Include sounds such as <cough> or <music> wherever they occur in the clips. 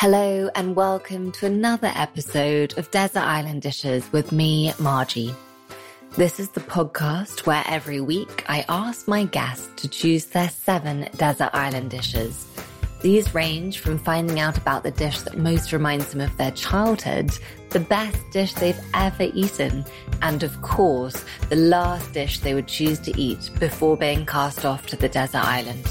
Hello, and welcome to another episode of Desert Island Dishes with me, Margie. This is the podcast where every week I ask my guests to choose their seven desert island dishes. These range from finding out about the dish that most reminds them of their childhood, the best dish they've ever eaten, and of course, the last dish they would choose to eat before being cast off to the desert island.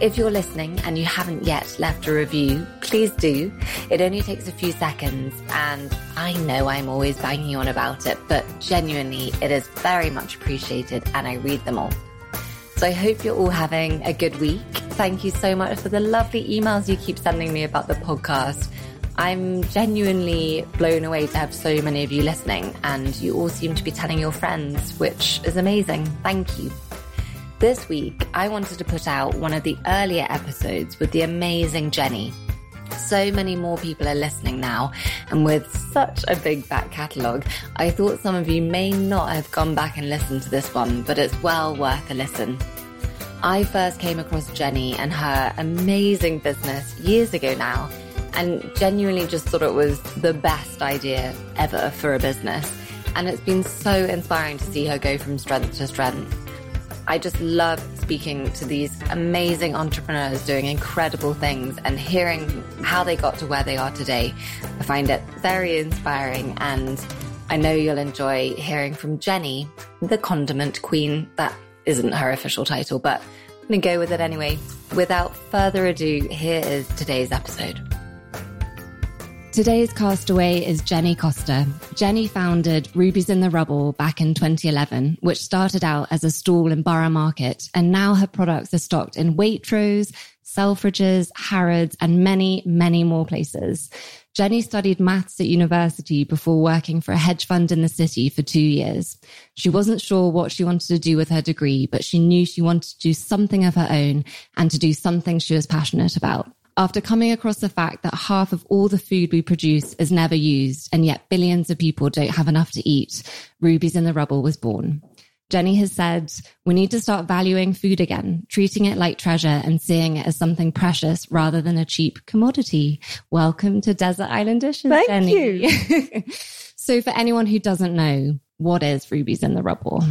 If you're listening and you haven't yet left a review, please do. It only takes a few seconds, and I know I'm always banging on about it, but genuinely, it is very much appreciated, and I read them all. So I hope you're all having a good week. Thank you so much for the lovely emails you keep sending me about the podcast. I'm genuinely blown away to have so many of you listening, and you all seem to be telling your friends, which is amazing. Thank you. This week, I wanted to put out one of the earlier episodes with the amazing Jenny. So many more people are listening now, and with such a big back catalogue, I thought some of you may not have gone back and listened to this one, but it's well worth a listen. I first came across Jenny and her amazing business years ago now, and genuinely just thought it was the best idea ever for a business. And it's been so inspiring to see her go from strength to strength. I just love speaking to these amazing entrepreneurs doing incredible things and hearing how they got to where they are today. I find it very inspiring and I know you'll enjoy hearing from Jenny, the condiment queen. That isn't her official title, but I'm going to go with it anyway. Without further ado, here is today's episode. Today's castaway is Jenny Costa. Jenny founded Rubies in the Rubble back in 2011, which started out as a stall in Borough Market, and now her products are stocked in Waitrose, Selfridges, Harrods, and many, many more places. Jenny studied maths at university before working for a hedge fund in the city for two years. She wasn't sure what she wanted to do with her degree, but she knew she wanted to do something of her own and to do something she was passionate about after coming across the fact that half of all the food we produce is never used, and yet billions of people don't have enough to eat, Rubies in the Rubble was born. Jenny has said, we need to start valuing food again, treating it like treasure and seeing it as something precious rather than a cheap commodity. Welcome to Desert Island Dishes, Thank Jenny. you. <laughs> so for anyone who doesn't know, what is Rubies in the Rubble?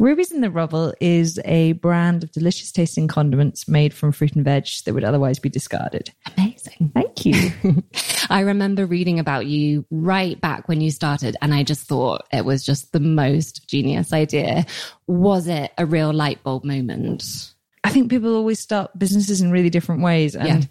Rubies in the Rubble is a brand of delicious tasting condiments made from fruit and veg that would otherwise be discarded. Amazing. Thank you. <laughs> <laughs> I remember reading about you right back when you started, and I just thought it was just the most genius idea. Was it a real light bulb moment? I think people always start businesses in really different ways. And yeah.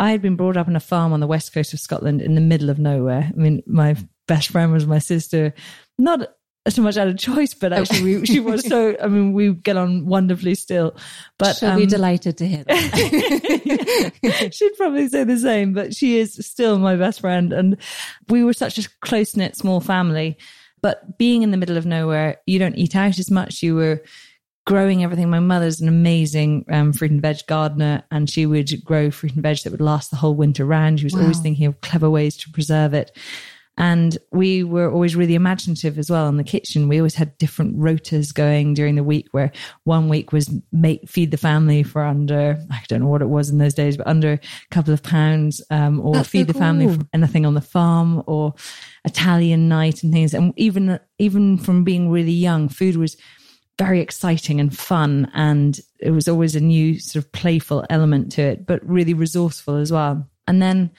I had been brought up on a farm on the west coast of Scotland in the middle of nowhere. I mean, my best friend was my sister. Not so much out of choice, but oh. actually we, she was so, I mean, we get on wonderfully still, but she'll um, be delighted to hear that. <laughs> She'd probably say the same, but she is still my best friend. And we were such a close knit small family, but being in the middle of nowhere, you don't eat out as much. You were growing everything. My mother's an amazing um, fruit and veg gardener, and she would grow fruit and veg that would last the whole winter round. She was wow. always thinking of clever ways to preserve it. And we were always really imaginative as well in the kitchen. We always had different rotas going during the week where one week was make, feed the family for under, I don't know what it was in those days, but under a couple of pounds, um, or That's feed so the family for anything on the farm or Italian night and things. And even, even from being really young, food was very exciting and fun. And it was always a new sort of playful element to it, but really resourceful as well. And then,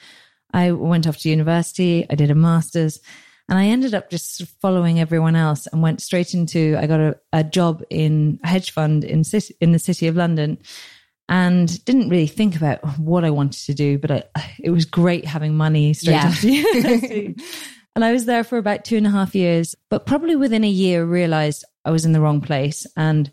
I went off to university, I did a master's, and I ended up just following everyone else and went straight into, I got a, a job in a hedge fund in, city, in the city of London and didn't really think about what I wanted to do, but I, it was great having money straight yeah. after <laughs> university. and I was there for about two and a half years, but probably within a year realized I was in the wrong place. And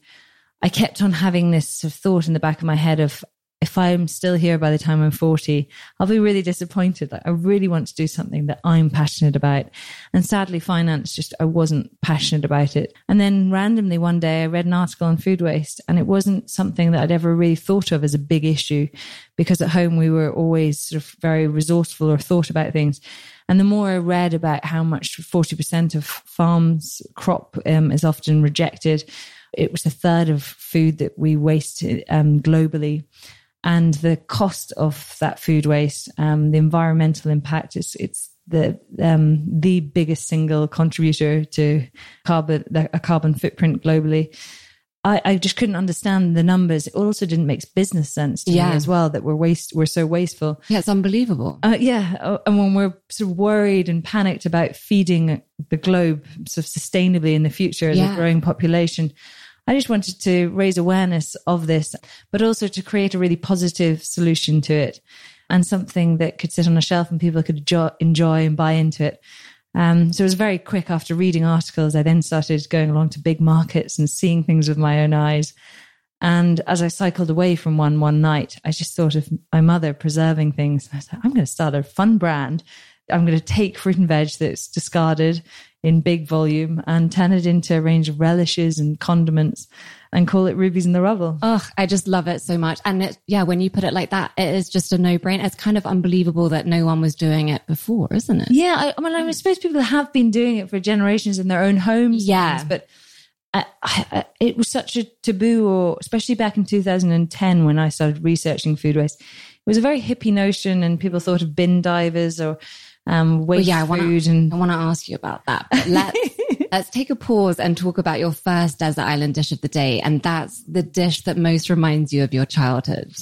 I kept on having this sort of thought in the back of my head of if I'm still here by the time I'm 40, I'll be really disappointed. Like I really want to do something that I'm passionate about. And sadly, finance just, I wasn't passionate about it. And then randomly one day I read an article on food waste and it wasn't something that I'd ever really thought of as a big issue because at home we were always sort of very resourceful or thought about things. And the more I read about how much 40% of farms crop um, is often rejected, it was a third of food that we waste um, globally and the cost of that food waste, um, the environmental impact. It's it's the um, the biggest single contributor to carbon a carbon footprint globally. I, I just couldn't understand the numbers. It also didn't make business sense to Yeah. me as well that we're waste we're so wasteful. Yeah, it's unbelievable. Uh, yeah, uh, and when we're sort of worried and panicked about feeding the globe sort of sustainably in the future as Yeah. a growing population, I just wanted to raise awareness of this, but also to create a really positive solution to it and something that could sit on a shelf and people could enjoy, and buy into it. Um, so it was very quick after reading articles. I then started going along to big markets and seeing things with my own eyes. And as I cycled away from one one night, I just thought of my mother preserving things. I said, I'm going to start a fun brand. I'm going to take fruit and veg that's discarded in big volume and turn it into a range of relishes and condiments and call it Rubies in the Rubble. Ugh, I just love it so much. And it, yeah, when you put it like that, it is just a no brainer. It's kind of unbelievable that no one was doing it before, isn't it? Yeah, I, I mean, I suppose people have been doing it for generations in their own homes. Yeah. things, but I, I- it was such a taboo, or especially back in 2010 when I started researching food waste. It was a very hippie notion, and people thought of bin divers or um, waste yeah, I wanna- food. and I want to ask you about that. But let's <laughs> let's take a pause and talk about your first desert island dish of the day, and that's the dish that most reminds you of your childhood.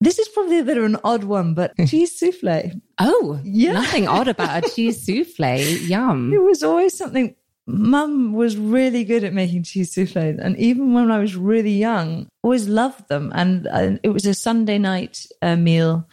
this is probably a bit of an odd one, but <laughs> cheese souffle. Oh, Yeah. nothing odd about a cheese <laughs> souffle. Yum. It was always something. Mum was really good at making cheese souffles, and even when I was really young, always loved them. And, and it was a Sunday night uh, meal,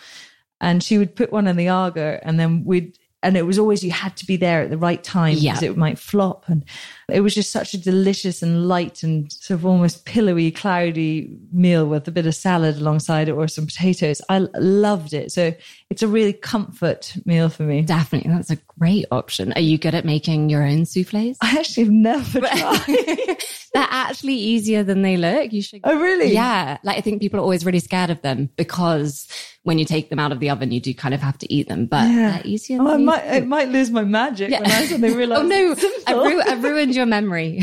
and she would put one in the Aga, and then we'd. And it was always you had to be there at the right time Yeah. because it might flop, and it was just such a delicious and light and sort of almost pillowy, cloudy meal with a bit of salad alongside it or some potatoes. i loved it, so it's a really comfort meal for me. Definitely, that's a great option. Are you good at making your own souffles? I actually have never <laughs> tried. <laughs> They're actually easier than they look. You should. Oh, really? Yeah. Like I think people are always really scared of them because when you take them out of the oven, you do kind of have to eat them, but Yeah. they're easier. Oh, I might, it might lose my magic when I suddenly <laughs> realize. Oh no, I've, ru- I've ruined your memory.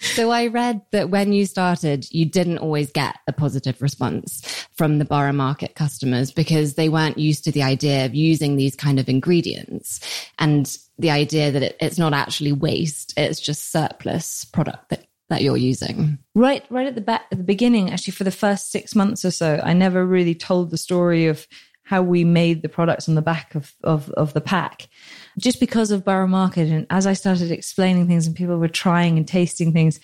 So I read that when you started, you didn't always get a positive response from the borough market customers because they weren't used to the idea of using these kind of ingredients and the idea that it, it's not actually waste; it's just surplus product that that you're using. right, right at the back, at the beginning, actually, for the first six months or so, I never really told the story of how we made the products on the back of, of, of the pack just because of Borough Market. And as I started explaining things and people were trying and tasting things,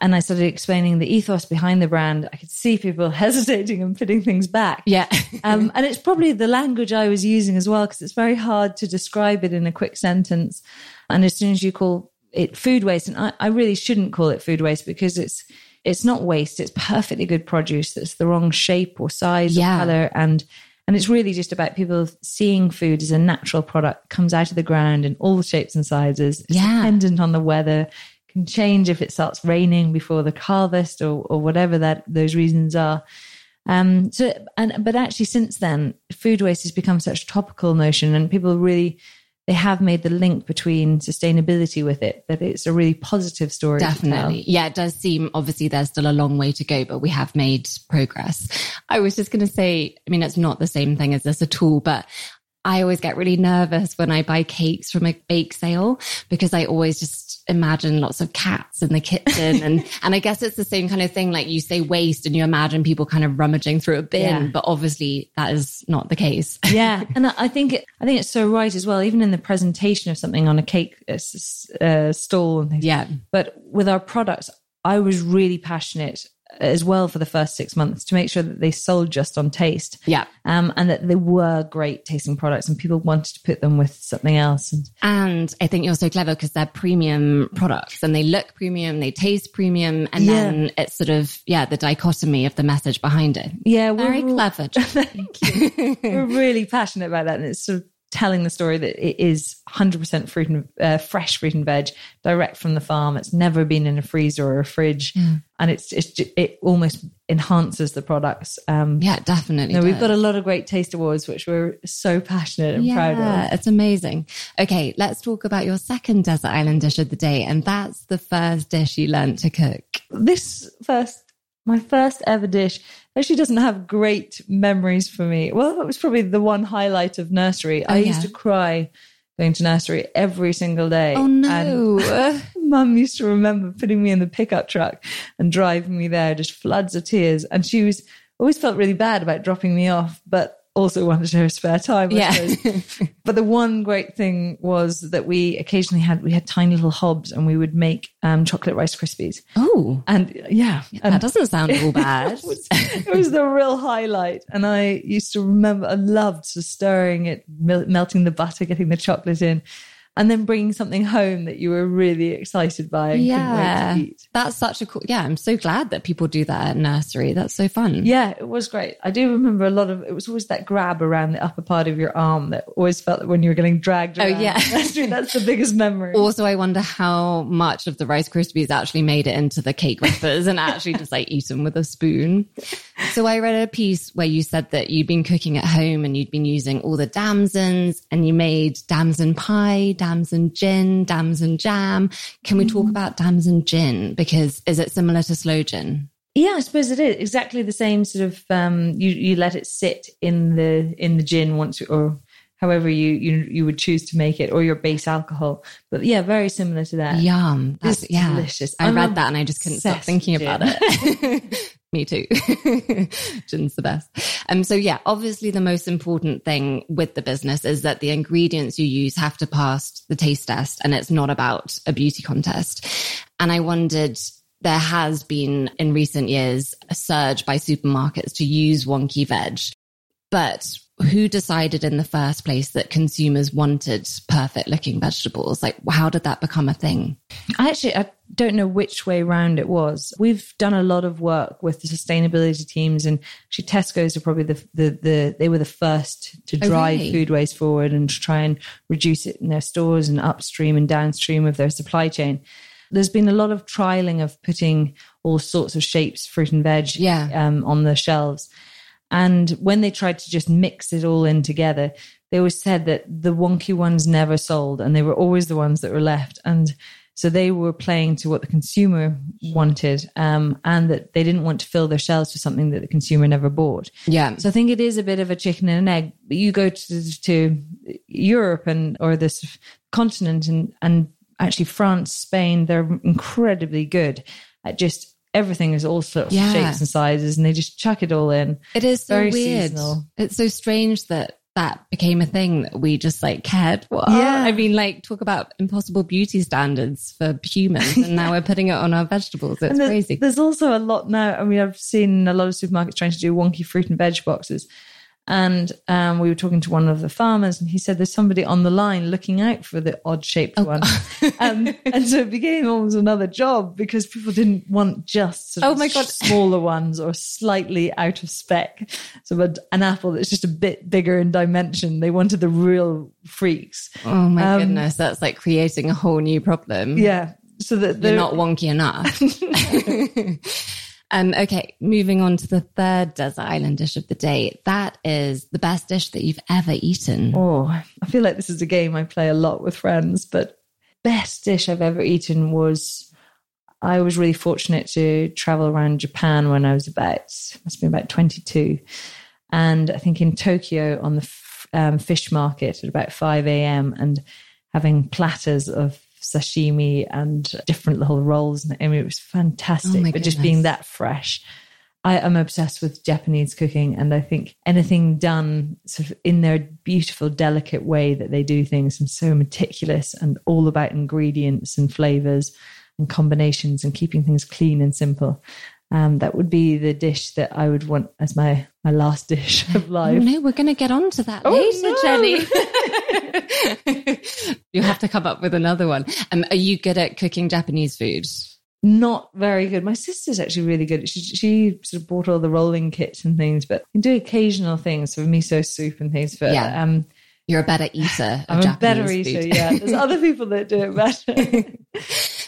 and I started explaining the ethos behind the brand, I could see people <laughs> hesitating and putting things back. Yeah. <laughs> um, and it's probably the language I was using as well, because it's very hard to describe it in a quick sentence. And as soon as you call it food waste, and I, I really shouldn't call it food waste because it's it's not waste; it's perfectly good produce that's the wrong shape or size Yeah. or color, and and it's really just about people seeing food as a natural product comes out of the ground in all shapes and sizes. It's Yeah. dependent on the weather. Can change if it starts raining before the harvest or or whatever that those reasons are. Um, so, and but actually, since then, food waste has become such a topical notion, and people really they have made the link between sustainability with it that it's a really positive story. Definitely. Yeah, it does seem obviously there's still a long way to go, but we have made progress. I was just going to say, I mean, it's not the same thing as this at all, but I always get really nervous when I buy cakes from a bake sale because I always just imagine lots of cats in the kitchen. and, <laughs> and I guess it's the same kind of thing. Like you say waste and you imagine people kind of rummaging through a bin, Yeah. but obviously that is not the case. <laughs> yeah, and I think it, I think it's so right as well. Even in the presentation of something on a cake uh, uh, stall and things. yeah. But with our products, I was really passionate as well for the first six months to make sure that they sold just on taste. Yeah. Um, and that they were great tasting products and people wanted to put them with something else. And And I think you're so clever because they're premium products and they look premium, they taste premium, and Yeah. then it's sort of yeah the dichotomy of the message behind it. yeah, Very clever. <laughs> Thank you. <laughs> We're really passionate about that. And it's sort of telling the story that it is 100% fruit and uh, fresh fruit and veg direct from the farm. It's never been in a freezer or a fridge. And it's, it's, it almost enhances the products. Um, yeah, definitely. no, we've got a lot of great taste awards, which we're so passionate and proud of. It's amazing. Okay, let's talk about your second desert island dish of the day, and that's the first dish you learned to cook. This first My first ever dish actually doesn't have great memories for me. Well, it was probably the one highlight of nursery. I Oh, yeah. used to cry going to nursery every single day. Oh And no. <laughs> Mum used to remember putting me in the pickup truck and driving me there, just floods of tears. And she was always felt really bad about dropping me off, but also wanted her spare time. I yeah. <laughs> But the one great thing was that we occasionally had we had tiny little hobs and we would make um, chocolate rice krispies. oh, And yeah, and that doesn't sound all <laughs> bad. it, was, it was the real highlight. And I used to remember, I loved stirring it, mel- melting the butter, getting the chocolate in, and then bringing something home that you were really excited by and yeah. couldn't wait to eat. That's such a cool. Yeah, I'm so glad that people do that at nursery. That's so fun. Yeah, it was great. I do remember a lot of it was always that grab around the upper part of your arm that always felt that when you were getting dragged Oh, yeah. <laughs> That's, that's the biggest memory. Also, I wonder how much of the Rice Krispies actually made it into the cake wrappers and actually just like eat them with a spoon. So I read a piece where you said that you'd been cooking at home and you'd been using all the damsons and you made damson pie, damson gin, damson jam. Can we talk about damson gin? Because is it similar to sloe gin? Yeah, I suppose it is exactly the same sort of. Um, you you let it sit in the in the gin once, or however you you you would choose to make it, or your base alcohol. But yeah, very similar to that. Yum. That's, It's yeah. delicious. I I'm read that and I just couldn't stop thinking with about it. <laughs> Me too. <laughs> Gin's the best. Um, so yeah, obviously the most important thing with the business is that the ingredients you use have to pass the taste test and it's not about a beauty contest. And I wondered, there has been in recent years a surge by supermarkets to use wonky veg, but who decided in the first place that consumers wanted perfect looking vegetables? Like, how did that become a thing? I actually I don't know which way round it was. We've done a lot of work with the sustainability teams, and actually Tesco's are probably the the, the they were the first to Oh, drive really? food waste forward and to try and reduce it in their stores and upstream and downstream of their supply chain. There's been a lot of trialing of putting all sorts of shapes, fruit and veg, Yeah. um, on the shelves. And when they tried to just mix it all in together, they always said that the wonky ones never sold and they were always the ones that were left. And so they were playing to what the consumer wanted um, and that they didn't want to fill their shelves with something that the consumer never bought. Yeah. So I think it is a bit of a chicken and an egg. But you go to, to Europe and or this continent and, and actually France, Spain, they're incredibly good at just everything is all sorts Yeah. of shapes and sizes and they just chuck it all in. It is so Very weird. seasonal. It's so strange that that became a thing that we just like cared for. Yeah. I mean, like talk about impossible beauty standards for humans, and now <laughs> we're putting it on our vegetables. It's there's, crazy. There's also a lot now. I mean, I've seen a lot of supermarkets trying to do wonky fruit and veg boxes. And um, we were talking to one of the farmers, and he said there's somebody on the line looking out for the odd shaped one. <laughs> um, and so it became almost another job because people didn't want just sort of Oh my God. smaller ones or slightly out of spec. So a- an apple that's just a bit bigger in dimension. They wanted the real freaks. oh my um, goodness, that's like creating a whole new problem. Yeah. So that they're not wonky enough. <laughs> <laughs> um, okay, moving on to the third desert island dish of the day. That is the best dish that you've ever eaten. Oh, I feel like this is a game I play a lot with friends, but best dish I've ever eaten was I was really fortunate to travel around Japan when I was about must been about 22. And I think in Tokyo on the f- um, fish market at about 5 a.m. and having platters of sashimi and different little rolls. And I mean, it was fantastic, Oh but just being that fresh. I am obsessed with Japanese cooking, and I think anything done sort of in their beautiful, delicate way that they do things and so meticulous and all about ingredients and flavors and combinations and keeping things clean and simple. Um, that would be the dish that I would want as my my last dish of <laughs> Oh, life. no, we're going to get on to that Oh, later, no. Jenny. <laughs> <laughs> you have to come up with another one. Um, are you good at cooking Japanese food? Not very good. My sister's actually really good. She she sort of bought all the rolling kits and things, but I can do occasional things for miso soup and things. But Yeah. um, You're a better eater of I'm a Japanese better food. eater. Yeah, there's other people that do it better.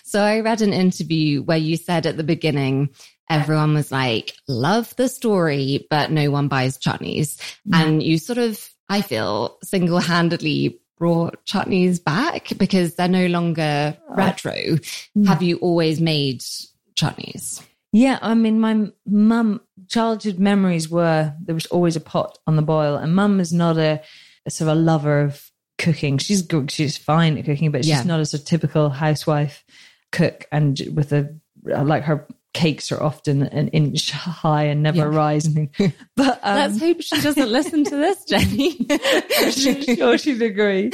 So I read an interview where you said at the beginning, everyone was like, love the story, but no one buys chutneys. Mm. And you sort of, I feel, single handedly brought chutneys back because they're no longer oh. retro. Mm. Have you always made chutneys? Yeah, I mean, my mum, childhood memories were there was always a pot on the boil, and mum is not a, a sort of a lover of cooking. She's good, she's fine at cooking, but she's Yeah. not as a typical housewife cook. And with a like her cakes are often an inch high and never Yeah. rise. And things. But <laughs> um, Let's hope she doesn't listen to this, Jenny. <laughs> <laughs> I'm sure she'd agree.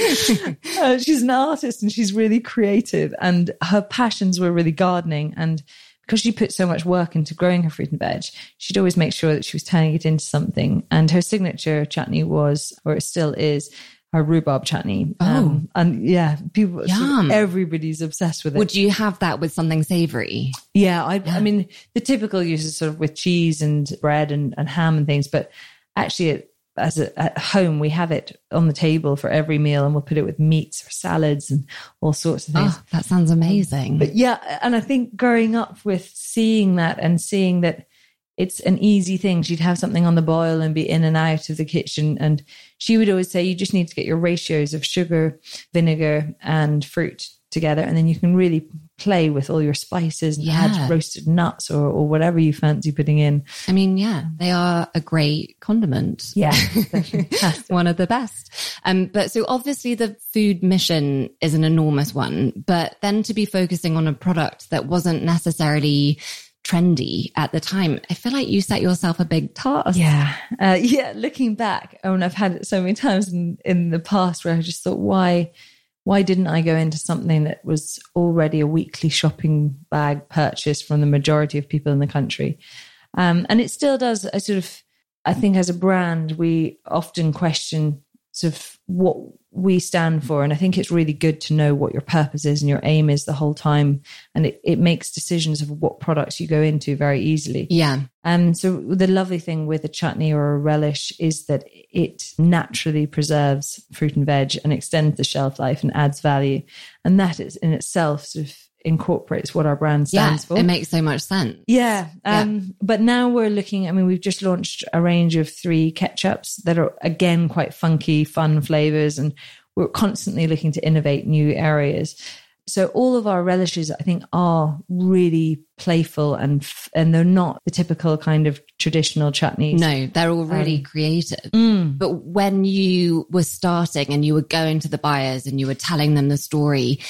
Uh, she's an artist and she's really creative, and her passions were really gardening. And because she put so much work into growing her fruit and veg, she'd always make sure that she was turning it into something. And her signature chutney was, or it still is, her rhubarb chutney. Um, and yeah, people, Yum. everybody's obsessed with it. Would you have that with something savory? Yeah, I, I mean, the typical use is sort of with cheese and bread and, and ham and things, but actually, it, as a, at home, we have it on the table for every meal, and we'll put it with meats or salads and all sorts of things. Oh, that sounds amazing. But yeah, and I think growing up with seeing that and seeing that it's an easy thing. She'd have something on the boil and be in and out of the kitchen. And she would always say, you just need to get your ratios of sugar, vinegar, and fruit together. And then you can really play with all your spices and Yeah. add roasted nuts or, or whatever you fancy putting in. I mean, yeah, they are a great condiment. Yeah, <laughs> one of the best. Um, but so obviously the food mission is an enormous one, but then to be focusing on a product that wasn't necessarily trendy at the time, I feel like you set yourself a big task. Yeah. Uh, <laughs> yeah. Looking back, I mean, I've had it so many times in, in the past where I just thought, why, why didn't I go into something that was already a weekly shopping bag purchase from the majority of people in the country? Um, and it still does. I sort of, I think as a brand, we often question sort of what we stand for. And I think it's really good to know what your purpose is and your aim is the whole time. And it, it makes decisions of what products you go into very easily. Yeah. Um, so the lovely thing with a chutney or a relish is that it naturally preserves fruit and veg and extends the shelf life and adds value. And that is in itself sort of incorporates what our brand Yeah. stands for. It makes so much sense. Yeah. Um, But now we're looking, I mean, we've just launched a range of three ketchups that are, again, quite funky, fun flavors. And we're constantly looking to innovate new areas. So all of our relishes, I think, are really playful and and they're not the typical kind of traditional chutneys. No, they're all really Um, creative. Mm. But when you were starting and you were going to the buyers and you were telling them the story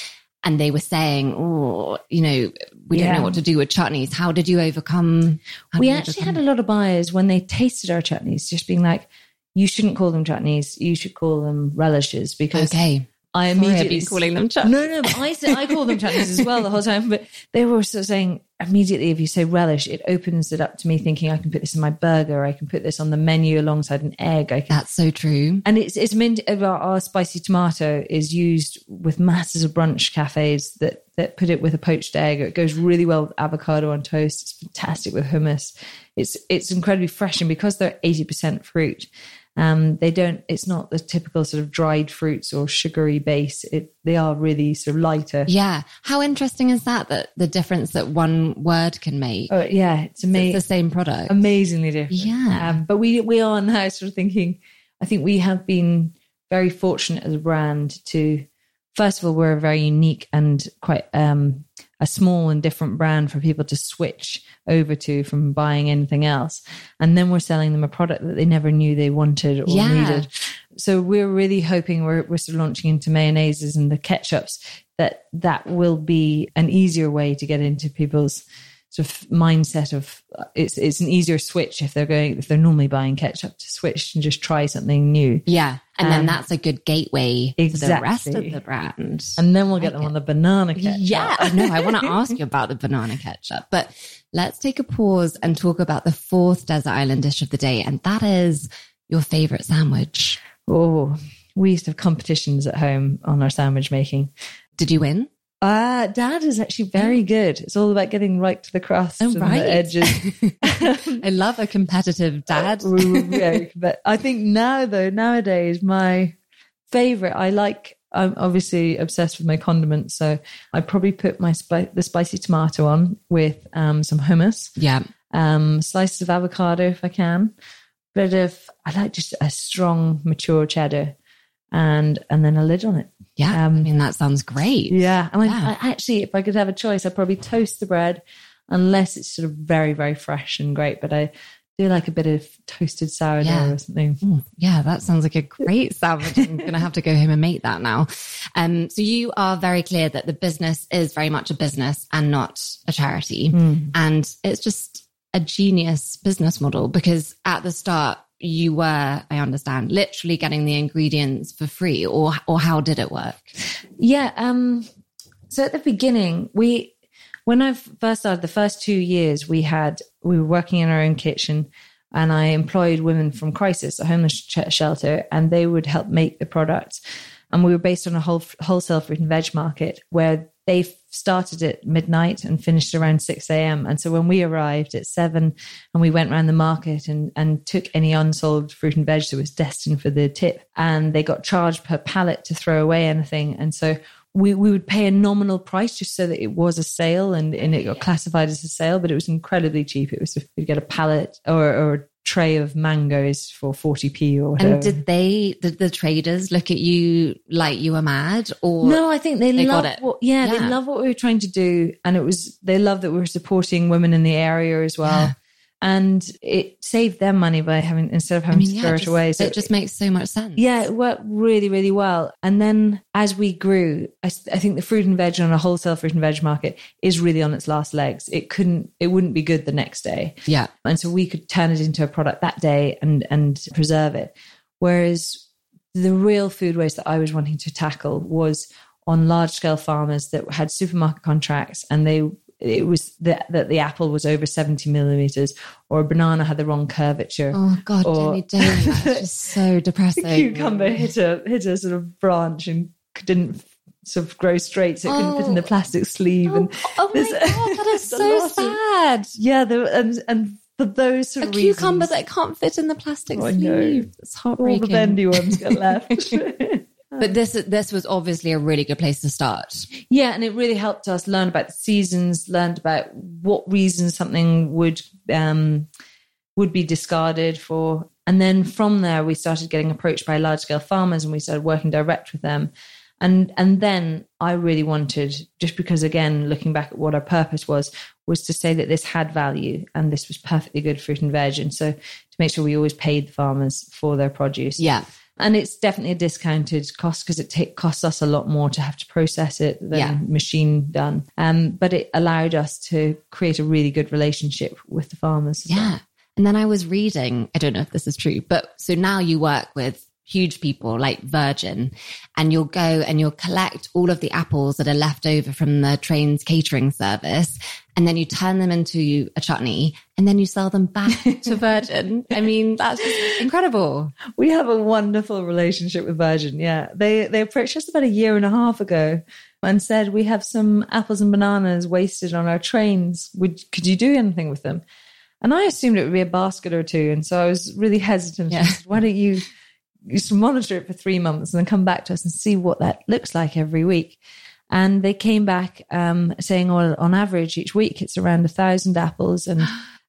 and they were saying, oh, you know, we don't know what to do with chutneys, how did you overcome? how we you actually overcome had a lot of buyers when they tasted our chutneys just being like, you shouldn't call them chutneys, you should call them relishes because Okay. I Sorry, immediately been calling them chutneys. No, no, I I call them chutneys as well the whole time. But they were sort of saying immediately if you say relish, it opens it up to me thinking I can put this in my burger, I can put this on the menu alongside an egg. Can That's so true. and it's it's meant our, uh, our spicy tomato is used with masses of brunch cafes that that put it with a poached egg. It goes really well with avocado on toast. It's fantastic with hummus. It's it's incredibly fresh, and because they're eighty percent fruit, um, they don't. It's not the typical sort of dried fruits or sugary base. It they are really sort of lighter. Yeah. How interesting is that? That the difference that one word can make. Oh yeah, it's It's the same product. amazingly different. Yeah. Um, but we we are now sort of thinking. I think we have been very fortunate as a brand to. First of all, we're a very unique and quite um, a small and different brand for people to switch over to from buying anything else, and then we're selling them a product that they never knew they wanted or Yeah. needed. So we're really hoping we're we're sort of launching into mayonnaises and the ketchups that that will be an easier way to get into people's sort of mindset of uh, it's it's an easier switch if they're going if they're normally buying ketchup to switch and just try something new yeah. And then Um, that's a good gateway to the rest of the brand. and then we'll get Like them it. on the banana ketchup Yeah, I know. I want to ask you about the banana ketchup, but let's take a pause and talk about the fourth desert island dish of the day, and that is your favorite sandwich. oh we used to have competitions at home on our sandwich making Did you win? Uh dad is actually very good it's all about getting right to the crust Oh, and right. the edges <laughs> I love a competitive dad. <laughs> But I think now though, nowadays my favorite, I like. I'm obviously obsessed with my condiments, so I probably put my spi- the spicy tomato on with um, some hummus, Yeah, um, slices of avocado if I can, bit of I like just a strong mature cheddar, and and then a lid on it. yeah. Um, I mean, that sounds great. Yeah, I mean, Yeah. I, actually, if I could have a choice, I'd probably toast the bread. unless it's sort of very, very fresh and great. But I do like a bit of toasted sourdough Yeah. or something. Ooh, yeah, that sounds like a great sandwich. I'm going to have to go home and make that now. Um, so you are very clear that the business is very much a business and not a charity. And it's just a genius business model because at the start, you were, I understand, literally getting the ingredients for free or, or how did it work? Yeah. Um, so at the beginning, we, when I first started, the first two years, we had, we were working in our own kitchen and I employed women from Crisis, a homeless shelter, and they would help make the products. And we were based on a whole, wholesale fruit and veg market where they started at midnight and finished around 6 a.m. And so when we arrived at seven and we went around the market and, and took any unsold fruit and veg that was destined for the tip, and they got charged per pallet to throw away anything. And so we, we would pay a nominal price just so that it was a sale and, and it got classified as a sale, but it was incredibly cheap. It was you'd get a pallet or, or a tray of mangoes for 40p or whatever. And did they, did the traders look at you like you were mad or? No, I think they, They love it. what yeah, they love what we were trying to do. And it was they love that we were supporting women in the area as well. Yeah. And it saved them money by having instead of having to yeah, throw it just, away. So it just makes so much sense. yeah, it worked really, really well. And then as we grew, I think the fruit and veg on a wholesale fruit and veg market is really on its last legs. It couldn't, it wouldn't be good the next day. Yeah. And so we could turn it into a product that day and, and preserve it. Whereas the real food waste that I was wanting to tackle was on large scale farmers that had supermarket contracts and they it was that that the apple was over 70 millimeters or a banana had the wrong curvature Oh God, Or- Jenny, don't. That's just <laughs> so depressing. the cucumber hit a hit a sort of branch and didn't sort of grow straight, so it couldn't fit in the Oh. plastic sleeve. Oh, and oh my there's- God, that <laughs> is so lot of- sad. yeah, there, and and for those sort A of cucumber that can't fit in the plastic Oh, sleeve. It's heartbreaking. all the bendy ones get left. <laughs> But this this was obviously a really good place to start. yeah, and it really helped us learn about the seasons, learned about what reasons something would um, would be discarded for, and then from there we started getting approached by large scale farmers, and we started working direct with them. And and then I really wanted, just because again, looking back at what our purpose was, was to say that this had value and this was perfectly good fruit and veg, and so to make sure we always paid the farmers for their produce. Yeah. And it's definitely a discounted cost because it ta- costs us a lot more to have to process it than Yeah. machine done. Um, but it allowed us to create a really good relationship with the farmers. as well. Yeah. And then I was reading, I don't know if this is true, but so now you work with huge people like Virgin and you'll go and you'll collect all of the apples that are left over from the train's catering service and then you turn them into a chutney and then you sell them back to <laughs> Virgin. I mean, that's just incredible. We have a wonderful relationship with Virgin. Yeah. They, they approached us about a year and a half ago and said, we have some apples and bananas wasted on our trains. Would, could you do anything with them? And I assumed it would be a basket or two. And so I was really hesitant. Yeah. said, Why don't you you should monitor it for three months and then come back to us and see what that looks like every week? And they came back um, saying, well, on average, each week it's around a thousand apples and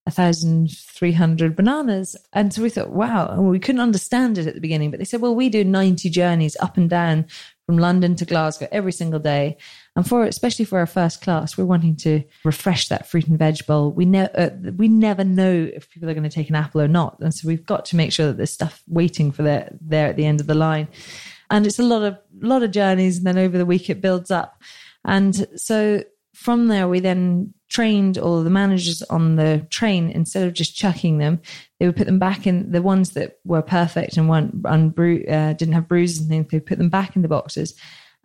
a thousand three hundred bananas. And so we thought, wow. And we couldn't understand it at the beginning, but they said, well, we do 90 journeys up and down from London to Glasgow every single day. And for especially for our first class, we're wanting to refresh that fruit and veg bowl. We never uh, we never know if people are going to take an apple or not, and so we've got to make sure that there's stuff waiting for there there at the end of the line. And it's a lot of lot of journeys, and then over the week it builds up. And so from there, we then trained all the managers on the train instead of just chucking them. They would put them back in the ones that were perfect and weren't unbru- uh, didn't have bruises and things. They put them back in the boxes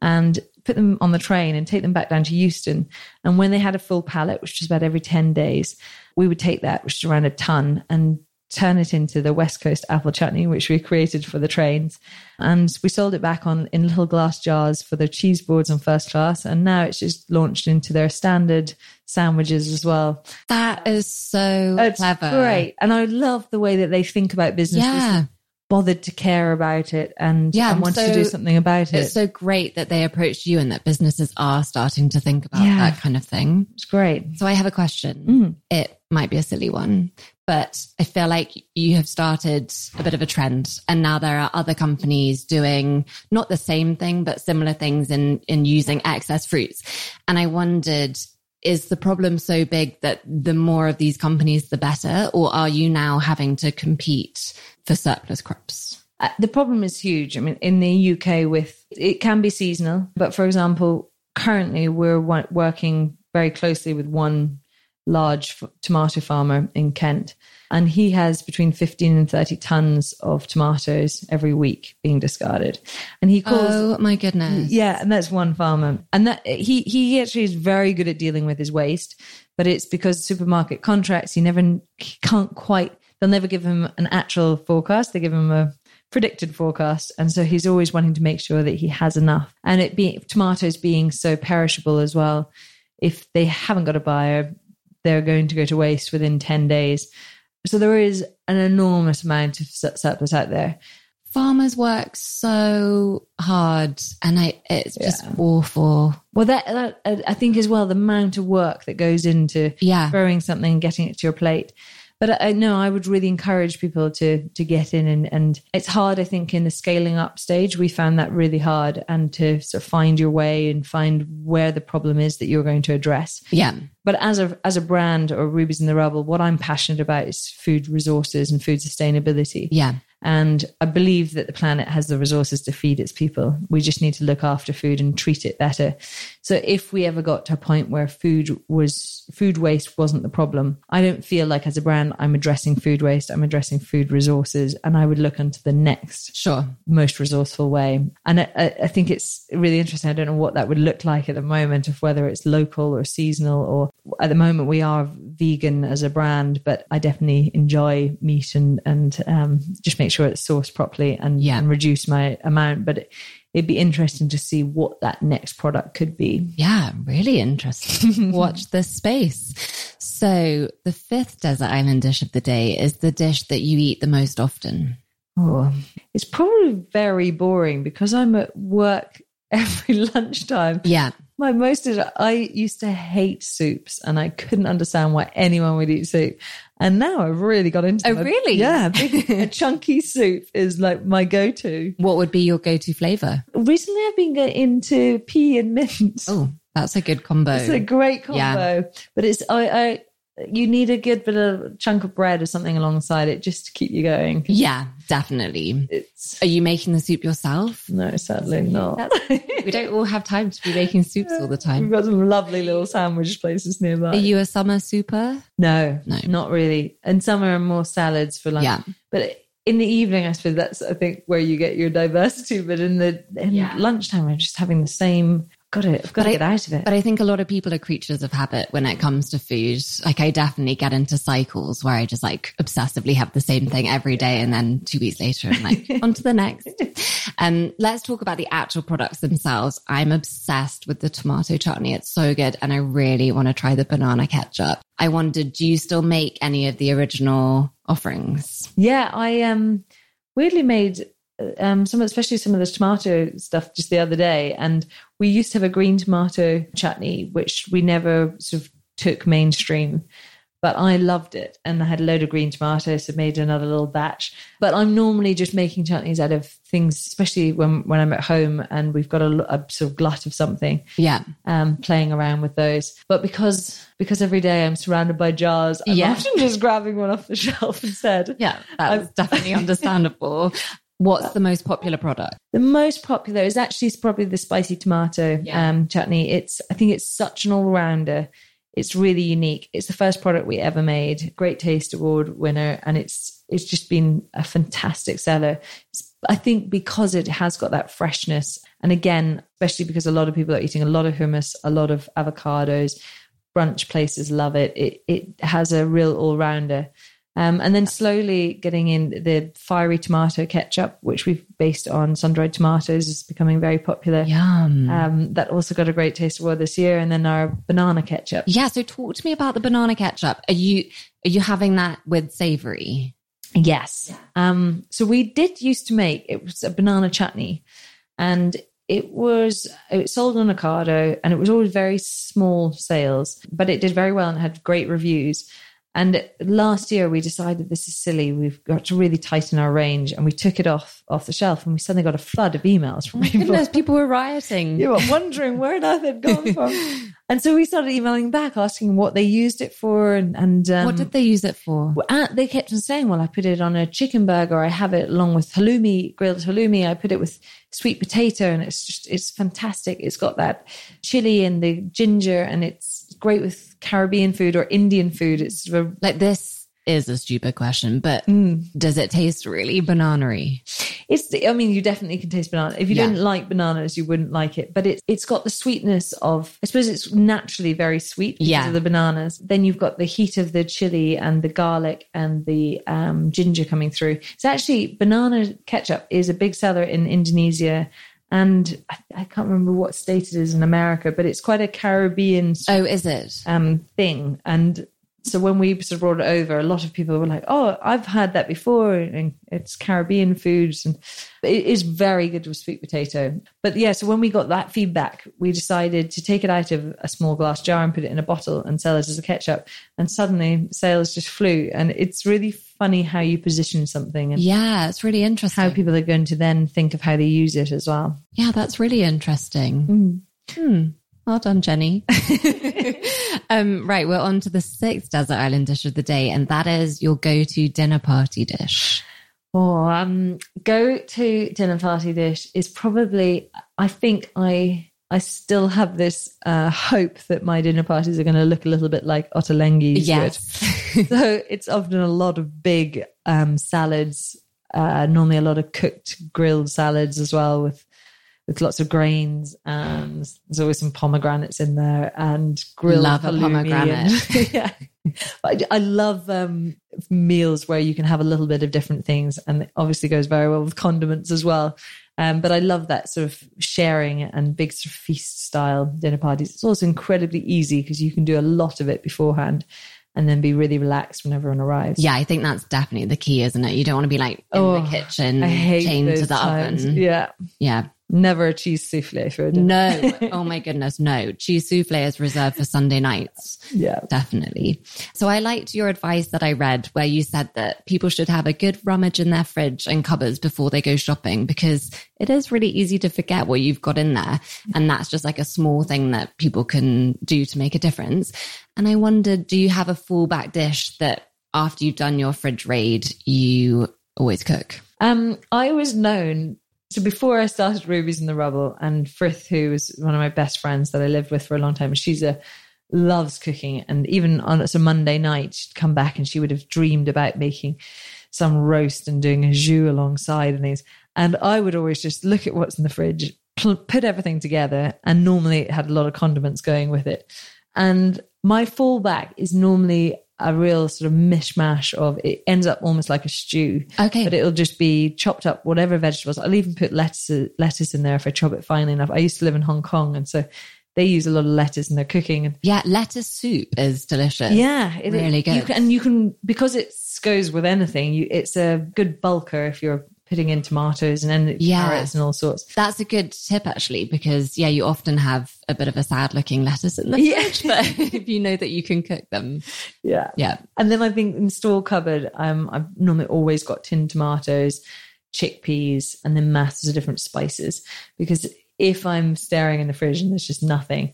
and put them on the train and take them back down to Euston. And when they had a full pallet, which was about every 10 days, we would take that, which is around a ton, and turn it into the West Coast apple chutney, which we created for the trains. And we sold it back on in little glass jars for the cheese boards on first class. And now it's just launched into their standard sandwiches as well. That is so It's clever. great. And I love the way that they think about business. Yeah. Bothered to care about it and, Yeah, and wanted to do something about it. It's so great that they approached you and that businesses are starting to think about Yeah. that kind of thing. it's great. So I have a question. Mm. It might be a silly one, but I feel like you have started a bit of a trend and now there are other companies doing not the same thing, but similar things in, in using excess fruits. And I wondered is the problem so big that the more of these companies, the better? Or are you now having to compete for surplus crops? Uh, the problem is huge. I mean, in the UK, with it can be seasonal, but for example, currently we're working very closely with one large tomato farmer in Kent. And he has between 15 and 30 tons of tomatoes every week being discarded. And he calls oh my goodness. Mm, yeah and that's one farmer. And that he he actually is very good at dealing with his waste but it's because supermarket contracts he never he can't quite they'll never give him an actual forecast. They give him a predicted forecast. And so he's always wanting to make sure that he has enough. And it being tomatoes being so perishable as well if they haven't got a buyer they're going to go to waste within 10 days so there is an enormous amount of surplus out there. Farmers work so hard, and I, it's just yeah. awful. Well, that, that, I think as well the amount of work that goes into yeah. growing something and getting it to your plate. But I know I would really encourage people to to get in and and it's hard. I think in the scaling up stage, we found that really hard, and to sort of find your way and find where the problem is that you're going to address. Yeah. But as a as a brand or Rubies in the Rubble, what I'm passionate about is food resources and food sustainability. Yeah. And I believe that the planet has the resources to feed its people. We just need to look after food and treat it better. So if we ever got to a point where food was food waste wasn't the problem, I don't feel like as a brand I'm addressing food waste. I'm addressing food resources, and I would look into the next sure most resourceful way. And I, I think it's really interesting. I don't know what that would look like at the moment, of whether it's local or seasonal, or at the moment we are vegan as a brand, but I definitely enjoy meat and and um, just make make sure it's sourced properly and, yeah. and reduce my amount. But it, it'd be interesting to see what that next product could be. Yeah, really interesting. <laughs> Watch this space. So, the fifth desert island dish of the day is the dish that you eat the most often. Oh, it's probably very boring because I'm at work <laughs> every lunchtime. Yeah. My most is I used to hate soups and I couldn't understand why anyone would eat soup. And now I've really got into Oh, really? Yeah. Big, <laughs> a chunky soup is like my go to. What would be your go to flavor? Recently, I've been getting into pea and mint. Oh, that's a good combo. It's a great combo. Yeah. But it's, I, I, you need a good bit of chunk of bread or something alongside it just to keep you going. Yeah, definitely. It's, Are you making the soup yourself? No, sadly not. <laughs> we don't all have time to be making soups all the time. We've got some lovely little sandwich places nearby. Are you a summer super? No, no, not really. And summer are more salads for lunch. Yeah. But in the evening, I suppose that's I think where you get your diversity. But in the in yeah. lunchtime, I'm just having the same got to, I've got to get out of it. But I think a lot of people are creatures of habit when it comes to food. Like I definitely get into cycles where I just like obsessively have the same thing every day. And then two weeks later, I'm like, <laughs> on to the next. Um, let's talk about the actual products themselves. I'm obsessed with the tomato chutney. It's so good. And I really want to try the banana ketchup. I wondered, do you still make any of the original offerings? Yeah, I um weirdly made um, some, especially some of the tomato stuff just the other day. And we used to have a green tomato chutney, which we never sort of took mainstream. But I loved it, and I had a load of green tomatoes, so made another little batch. But I'm normally just making chutneys out of things, especially when when I'm at home and we've got a, a sort of glut of something. Yeah, um, playing around with those. But because because every day I'm surrounded by jars, I'm yeah. often just grabbing one off the <laughs> shelf instead. Yeah, that's definitely <laughs> understandable. What's the most popular product? The most popular is actually probably the spicy tomato yeah. um, chutney. It's I think it's such an all rounder. It's really unique. It's the first product we ever made. Great Taste Award winner, and it's it's just been a fantastic seller. It's, I think because it has got that freshness, and again, especially because a lot of people are eating a lot of hummus, a lot of avocados. Brunch places love it. It it has a real all rounder. Um, and then slowly getting in the fiery tomato ketchup, which we've based on sun dried tomatoes, is becoming very popular. Yum. Um, that also got a great taste award this year. And then our banana ketchup. Yeah. So talk to me about the banana ketchup. Are you are you having that with savory? Yes. Um, so we did used to make it was a banana chutney, and it was it sold on Ocado, and it was always very small sales, but it did very well and had great reviews. And last year we decided this is silly. We've got to really tighten our range, and we took it off off the shelf, and we suddenly got a flood of emails from people. Goodness, people were rioting. <laughs> You were wondering where on earth it gone from, <laughs> and so we started emailing back, asking what they used it for, and, and um, what did they use it for? uh, they kept on saying, "Well, I put it on a chicken burger. I have it along with halloumi, grilled halloumi. I put it with sweet potato, and it's just it's fantastic. It's got that chili and the ginger, and it's great with Caribbean food or Indian food. It's sort of Like this is a stupid question, but Mm. does it taste really banana-y? It's. I mean, you definitely can taste banana. If you Yeah. didn't like bananas, you wouldn't like it. But it's it's got the sweetness of. I suppose it's naturally very sweet because Yeah. of the bananas. Then you've got the heat of the chili and the garlic and the um, ginger coming through. It's actually banana ketchup is a big seller in Indonesia. And I, I can't remember what state it is in America, but it's quite a Caribbean Oh, is it? um, thing. And so when we sort of brought it over, a lot of people were like, "Oh, I've had that before, and it's Caribbean foods, and it is very good with sweet potato." But yeah, so when we got that feedback, we decided to take it out of a small glass jar and put it in a bottle and sell it as a ketchup. And suddenly, sales just flew. And it's really funny how you position something and Yeah, it's really interesting. how people are going to then think of how they use it as well. yeah, that's really interesting. Hmm. Well done, Jenny. <laughs> um, right, we're on to the sixth desert island dish of the day, and that is your go-to dinner party dish. Oh, um, go to dinner party dish is probably. I think I I still have this uh, hope that my dinner parties are going to look a little bit like Ottolenghi's Yes. <laughs> so it's often a lot of big um, salads. Uh, normally, a lot of cooked grilled salads as well with with lots of grains and there's always some pomegranates in there and grilled Love a pomegranate. and- <laughs> yeah. I, I love um, meals where you can have a little bit of different things, and it obviously goes very well with condiments as well. Um, but I love that sort of sharing and big sort of feast style dinner parties. It's also incredibly easy because you can do a lot of it beforehand, and then be really relaxed when everyone arrives. Yeah, I think that's definitely the key, isn't it? You don't want to be like in Oh, the kitchen, chained to the times. oven. Yeah, Yeah. Never a cheese souffle for a dinner. No. oh my goodness, no. Cheese souffle is reserved for Sunday nights. Yeah. Definitely. So I liked your advice that I read where you said that people should have a good rummage in their fridge and cupboards before they go shopping because it is really easy to forget what you've got in there. And that's just like a small thing that people can do to make a difference. And I wondered, do you have a fallback dish that after you've done your fridge raid, you always cook? Um, I was known so before I started Rubies in the Rubble, and Frith, who was one of my best friends that I lived with for a long time, she's a loves cooking, and even on it's a Monday night, she'd come back and she would have dreamed about making some roast and doing a jus alongside and these. And I would always just look at what's in the fridge, put everything together, and normally it had a lot of condiments going with it. And my fallback is normally a real sort of mishmash of it ends up almost like a stew. Okay. But it'll just be chopped up, whatever vegetables. I'll even put lettuce lettuce in there if I chop it finely enough. I used to live in Hong Kong, and so they use a lot of lettuce in their cooking. And Yeah, lettuce soup is delicious. yeah, it, Really You good. can, and you can because it goes with anything. You, it's a good bulker if you're putting in tomatoes and then Yeah. carrots and all sorts. That's a good tip actually, because yeah, you often have a bit of a sad looking lettuce in the Yeah. fridge, <laughs> but if you know that you can cook them, Yeah, yeah. And then I think in store cupboard, um, I've normally always got tinned tomatoes, chickpeas, and then masses of different spices. Because if I'm staring in the fridge and there's just nothing,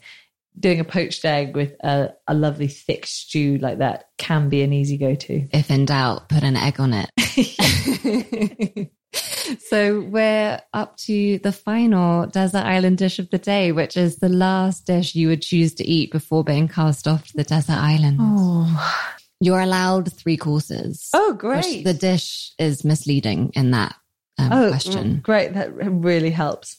doing a poached egg with a, a lovely thick stew like that can be an easy go to. If in doubt, put an egg on it. <laughs> so we're up to the final desert island dish of the day, which is the last dish you would choose to eat before being cast off to the desert island. Oh, You're allowed three courses. oh great. The dish is misleading in that um, oh, question. great. That really helps.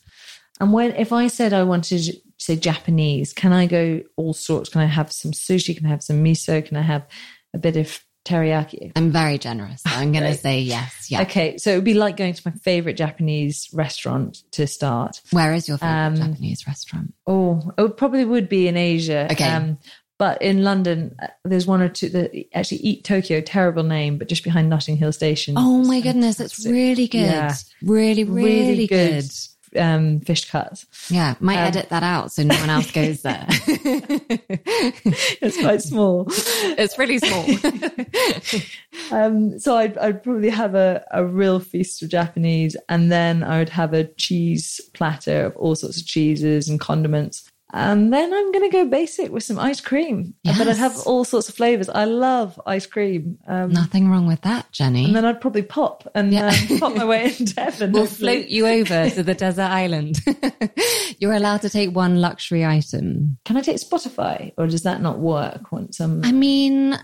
And when, if I said I wanted to say Japanese, can I go all sorts? Can I have some sushi? Can I have some miso? Can I have a bit of teriyaki? I'm very generous. So I'm going to Great. say yes. Yeah. Okay, so it would be like going to my favorite Japanese restaurant to start. Where is your favorite Um, Japanese restaurant? Oh, it probably would be in Asia. Okay. but in London, uh, there's one or two that actually Eat Tokyo, terrible name, but just behind Notting Hill Station. Oh my goodness, it's really good. Yeah. Really, really, good. Um, fish cuts. Yeah, might um, edit that out so no one else goes there. <laughs> it's quite small. It's really small. <laughs> um, so I'd, I'd probably have a, a real feast of Japanese, and then I would have a cheese platter of all sorts of cheeses and condiments. And then I'm going to go basic with some ice cream. Yes. But I'd have all sorts of flavors. I love ice cream. Um, Nothing wrong with that, Jenny. And then I'd probably pop and yeah. uh, pop my way into <laughs> heaven. We'll hopefully. float you over <laughs> to the desert island. <laughs> You're allowed to take one luxury item. Can I take Spotify or does that not work once I'm. I mean,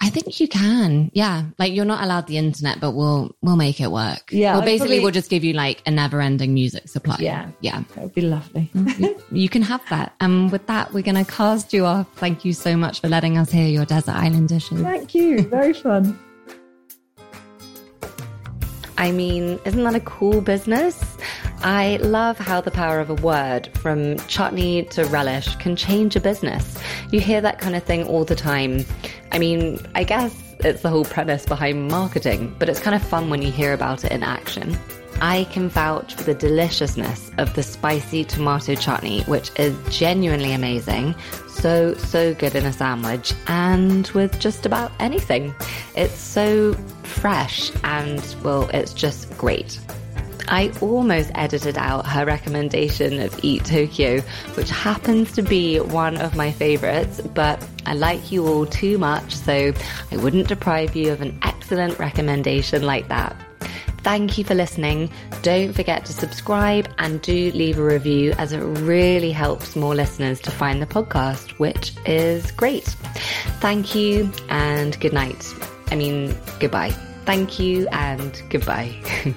I think you can. Yeah. Like you're not allowed the internet, but we'll we'll make it work. Yeah. Well basically probably... we'll just give you like a never ending music supply. Yeah. Yeah. That would be lovely. Mm-hmm. you, you can have that. And with that, we're gonna cast you off. Thank you so much for letting us hear your desert island dishes. Thank you. Very fun. I mean, isn't that a cool business? I love how the power of a word, from chutney to relish, can change a business. You hear that kind of thing all the time. I mean, I guess it's the whole premise behind marketing, but it's kind of fun when you hear about it in action. I can vouch for the deliciousness of the spicy tomato chutney, which is genuinely amazing. So, so good in a sandwich and with just about anything. It's so fresh and, well, it's just great. I almost edited out her recommendation of Eat Tokyo, which happens to be one of my favorites, but I like you all too much, so I wouldn't deprive you of an excellent recommendation like that. Thank you for listening. Don't forget to subscribe and do leave a review as it really helps more listeners to find the podcast, which is great. Thank you and good night. I mean, goodbye. Thank you and goodbye. <laughs>